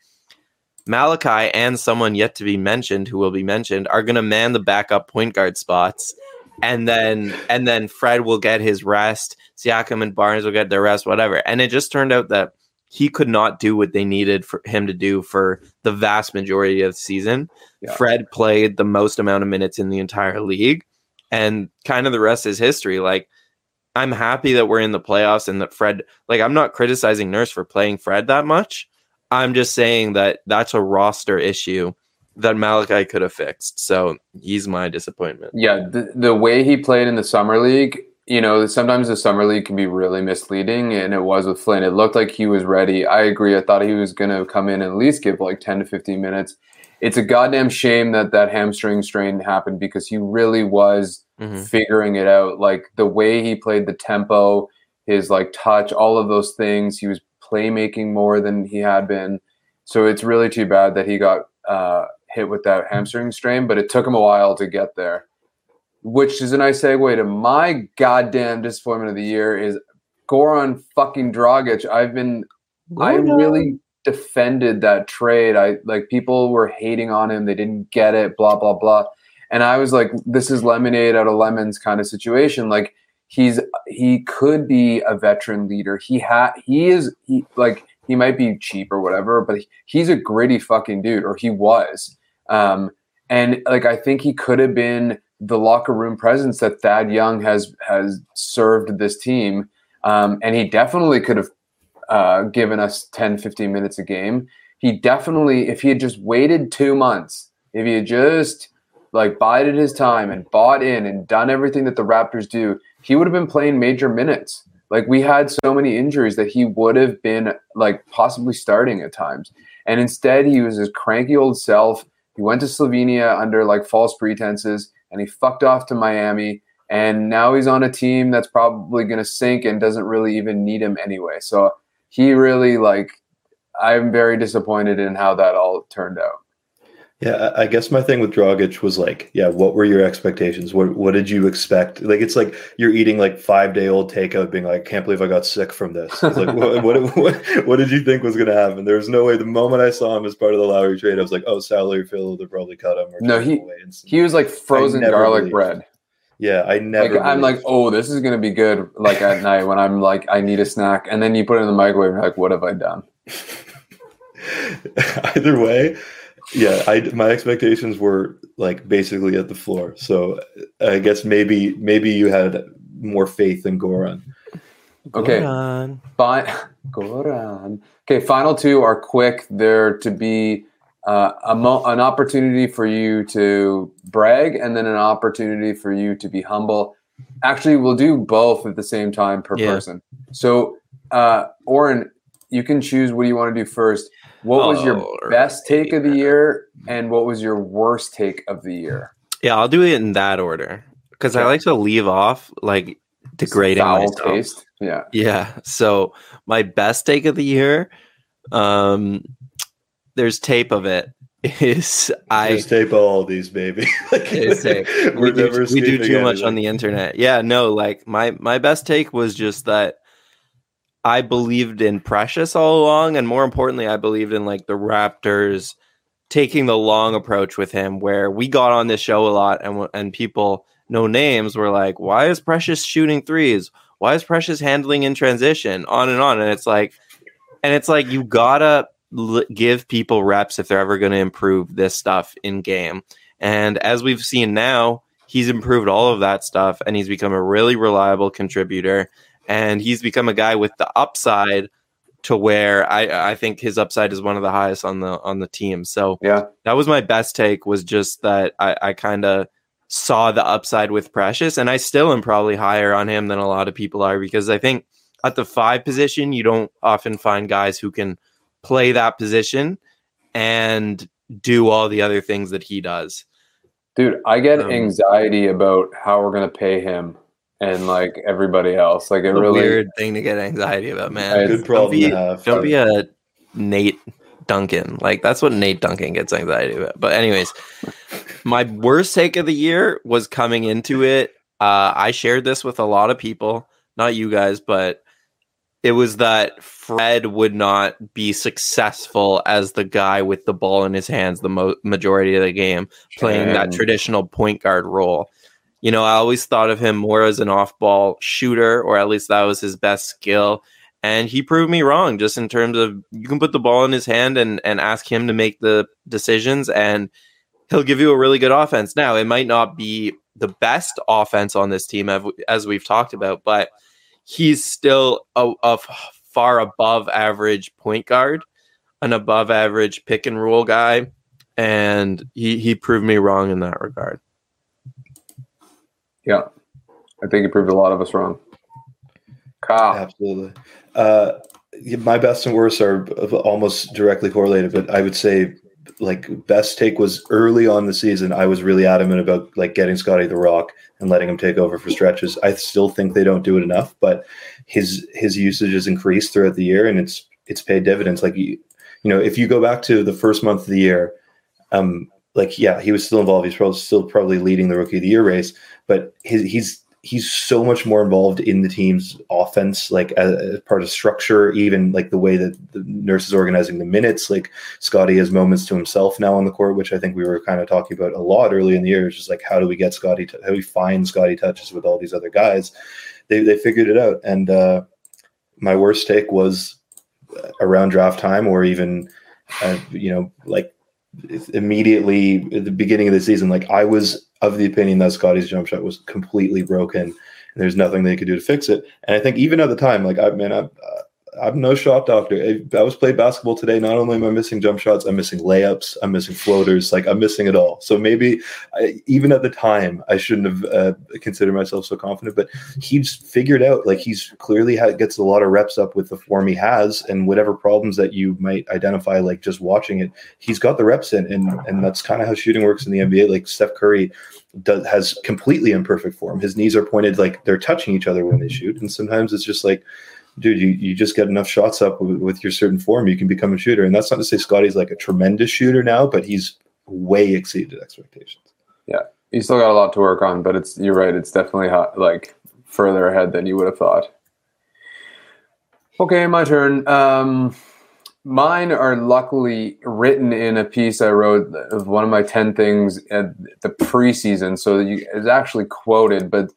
Malachi and someone yet to be mentioned who will be mentioned are going to man the backup point guard spots and then and then Fred will get his rest. Siakam and Barnes will get their rest, whatever. And it just turned out that he could not do what they needed for him to do for the vast majority of the season. Yeah. Fred played the most amount of minutes in the entire league, and kind of the rest is history. Like I'm happy that we're in the playoffs and that Fred. Like I'm not criticizing Nurse for playing Fred that much. I'm just saying that that's a roster issue that Malachi could have fixed. So he's my disappointment. Yeah, the, the way he played in the summer league, you know, sometimes the summer league can be really misleading, and it was with Flynn. It looked like he was ready. I agree. I thought he was going to come in and at least give like 10 to 15 minutes. It's a goddamn shame that that hamstring strain happened because he really was mm-hmm. figuring it out. Like the way he played the tempo, his like touch, all of those things. He was playmaking more than he had been. So it's really too bad that he got uh, hit with that hamstring strain, but it took him a while to get there. Which is a nice segue to my goddamn disappointment of the year is Goran fucking Dragic. I've been, I really, defended that trade. I like people were hating on him. They didn't get it. Blah blah blah. And I was like, this is lemonade out of lemons kind of situation. Like he's he could be a veteran leader. He had he is he like he might be cheap or whatever, but he, he's a gritty fucking dude, or he was. Um, and like I think he could have been the locker room presence that Thad Young has has served this team. Um, and he definitely could have uh, given us 10, 15 minutes a game. He definitely, if he had just waited two months, if he had just like bided his time and bought in and done everything that the Raptors do, he would have been playing major minutes. Like we had so many injuries that he would have been like possibly starting at times. And instead, he was his cranky old self. He went to Slovenia under like false pretenses and he fucked off to Miami. And now he's on a team that's probably going to sink and doesn't really even need him anyway. So he really like, I'm very disappointed in how that all turned out. Yeah, I guess my thing with Dragic was like, yeah, what were your expectations? What what did you expect? Like, it's like you're eating like five day old takeout, being like, I can't believe I got sick from this. It's like, what, what, <laughs> what, what did you think was going to happen? There was no way. The moment I saw him as part of the Lowry trade, I was like, oh, salary fill, they'll probably cut him. Or no, he he was like frozen garlic believed. bread. Yeah, I never. Like, I'm like, oh, this is going to be good. Like at night when I'm like, I need a snack, and then you put it in the microwave. And like, what have I done? <laughs> Either way yeah i my expectations were like basically at the floor. So i guess maybe maybe you had more faith in goran okay. Goran. Fine. goran okay final two are quick. They're to be uh, a mo- an opportunity for you to brag and then an opportunity for you to be humble. Actually we'll do both at the same time per yeah. person. So uh oren you can choose what do you want to do first what was your oh, best take of the year, and what was your worst take of the year? Yeah, I'll do it in that order because I like to leave off like degrading Foul myself. taste. Yeah, yeah. So my best take of the year, um, there's tape of it. <laughs> Is I just tape all these, baby. <laughs> like, we do, we do too much on the internet. Yeah, no. Like my my best take was just that I believed in Precious all along, and more importantly, I believed in like the Raptors taking the long approach with him, where we got on this show a lot, and and people no names were like, "Why is Precious shooting threes? Why is Precious handling in transition?" On and on, and it's like, and it's like you gotta l- give people reps if they're ever going to improve this stuff in game. And as we've seen now, he's improved all of that stuff, and he's become a really reliable contributor and he's become a guy with the upside to where I I think his upside is one of the highest on the on the team. So yeah, that was my best take was just that I, I kind of saw the upside with Precious, and I still am probably higher on him than a lot of people are because I think at the five position you don't often find guys who can play that position and do all the other things that he does. Dude, I get um, anxiety about how we're gonna pay him and like everybody else. Like it really weird thing to get anxiety about, man. Good problem don't be, to have. Don't be a Nate Duncan. Like that's what Nate Duncan gets anxiety about. But anyways, my worst take of the year was coming into it. Uh, I shared this with a lot of people, not you guys, but it was that Fred would not be successful as the guy with the ball in his hands the mo- majority of the game, playing that traditional point guard role you know, I always thought of him more as an off ball shooter, or at least that was his best skill. And he proved me wrong just in terms of you can put the ball in his hand and, and ask him to make the decisions, and he'll give you a really good offense. Now, it might not be the best offense on this team, as we've talked about, but he's still a, a far above average point guard, an above average pick and roll guy. And he, he proved me wrong in that regard. Yeah, I think it proved a lot of us wrong. Kyle. Absolutely. Uh, my best and worst are almost directly correlated, but I would say like best take was early on the season. I was really adamant about like getting Scottie the Rock and letting him take over for stretches. I still think they don't do it enough, but his his usage has increased throughout the year, and it's it's paid dividends. Like you, you know, if you go back to the first month of the year, um, like yeah, he was still involved. He's probably still probably leading the rookie of the year race, but his, he's he's so much more involved in the team's offense, like as, as, part of structure, even like the way that the nurse is organizing the minutes. Like Scottie has moments to himself now on the court, which I think we were kind of talking about a lot early in the year. It's just like how do we get Scottie? T- how do we find Scottie touches with all these other guys? They they figured it out, and uh, my worst take was around draft time, or even uh, you know like immediately at the beginning of the season. Like I was of the opinion that Scottie's jump shot was completely broken and there's nothing they could do to fix it. And I think even at the time, like I mean, I, I'm no shot doctor. I was playing basketball today. Not only am I missing jump shots, I'm missing layups, I'm missing floaters. Like I'm missing it all. So maybe I, even at the time, I shouldn't have uh, considered myself so confident. But he's figured out. Like he's clearly gets a lot of reps up with the form he has, and whatever problems that you might identify, like just watching it, he's got the reps in, and and that's kind of how shooting works in the NBA. Like Steph Curry does has completely imperfect form. His knees are pointed like they're touching each other when they shoot, and sometimes it's just like dude, you, you just get enough shots up with, with, your certain form, you can become a shooter. And that's not to say Scottie's like a tremendous shooter now, but he's way exceeded expectations. Yeah, you still got a lot to work on, but it's you're right. It's definitely hot, like further ahead than you would have thought. Okay, my turn. Um, mine are luckily written in a piece I wrote of one of my ten things at the preseason, so you, it's actually quoted, but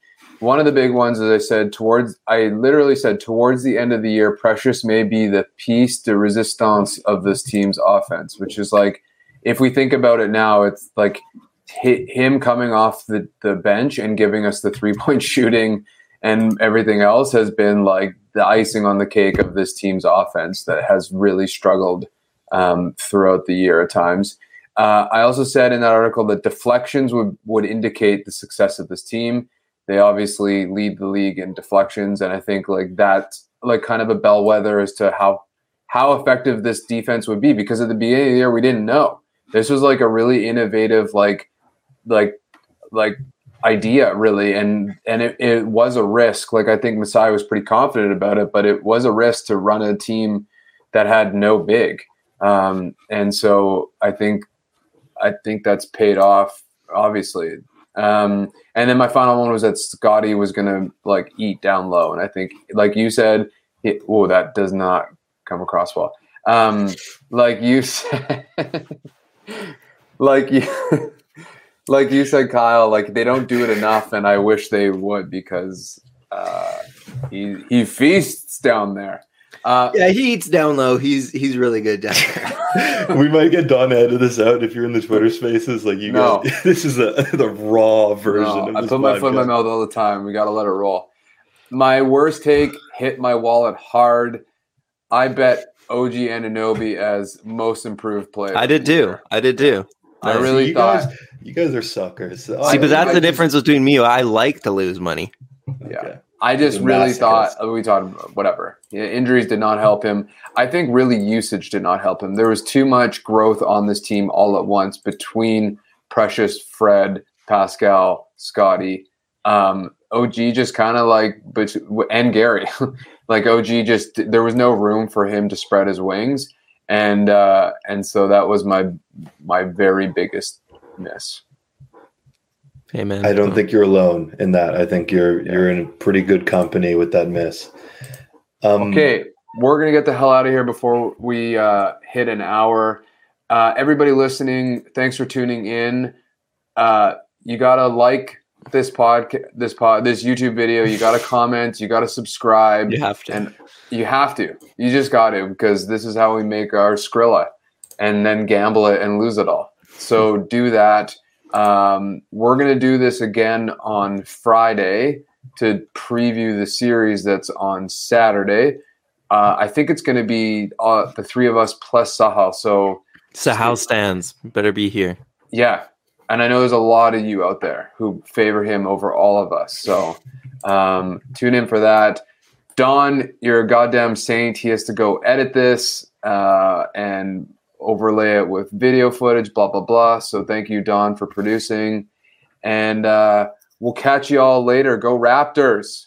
one of the big ones, as I said, towards I literally said towards the end of the year, Precious may be the piece de resistance of this team's offense, which is like if we think about it now, it's like him coming off the, the bench and giving us the three point <laughs> shooting and everything else has been like the icing on the cake of this team's offense that has really struggled um, throughout the year at times. Uh, I also said in that article that deflections would, would indicate the success of this team. They obviously lead the league in deflections, and I think like that's like kind of a bellwether as to how how effective this defense would be. Because at the beginning of the year, we didn't know. This was like a really innovative, like like like idea really and and it, it was a risk like i think masai was pretty confident about it but it was a risk to run a team that had no big um, and so i think i think that's paid off obviously um, and then my final one was that Scottie was gonna like eat down low, and I think, like you said, oh, that does not come across well. Um, like you <laughs> said, like you, <laughs> like you said, Kyle, like they don't do it enough, and I wish they would because uh, he he feasts down there. Uh, yeah, he eats down low. He's he's really good down there. <laughs> we might get Don to edit this out if you're in the Twitter spaces. Like you no. guys, <laughs> this is a, the raw version. No, I put my foot in my mouth all the time. We got to let it roll. My worst take hit my wallet hard. I bet OG Anunoby as most improved player. I did too. I did too. I really you thought. Guys, you guys are suckers. See, but that's I the just, difference between me. I like to lose money. Yeah. Okay. I just really thought we talked whatever. Yeah, injuries did not help him. I think really usage did not help him. There was too much growth on this team all at once between Precious, Fred, Pascal, Scottie. Um, OG just kind of like, but and Gary, <laughs> like OG just there was no room for him to spread his wings, and uh, and so that was my my very biggest miss. Amen. I don't think you're alone in that. I think you're yeah. you're in pretty good company with that miss. Um, okay, we're gonna get the hell out of here before we uh, hit an hour. Uh, everybody listening, thanks for tuning in. Uh, you gotta like this podcast, this pod, this YouTube video. You gotta <laughs> comment. You gotta subscribe. You have to, and you have to. You just got to because this is how we make our Skrilla, and then gamble it and lose it all. So do that. Um, we're going to do this again on Friday to preview the series that's on Saturday. Uh, I think it's going to be uh, the three of us plus Sahal. So Sahal stands. Better be here. Yeah, and I know there's a lot of you out there who favor him over all of us. So um, tune in for that. Don, you're a goddamn saint. He has to go edit this uh, and overlay it with video footage, blah, blah, blah. So thank you, Don, for producing. And uh, we'll catch you all later. Go Raptors.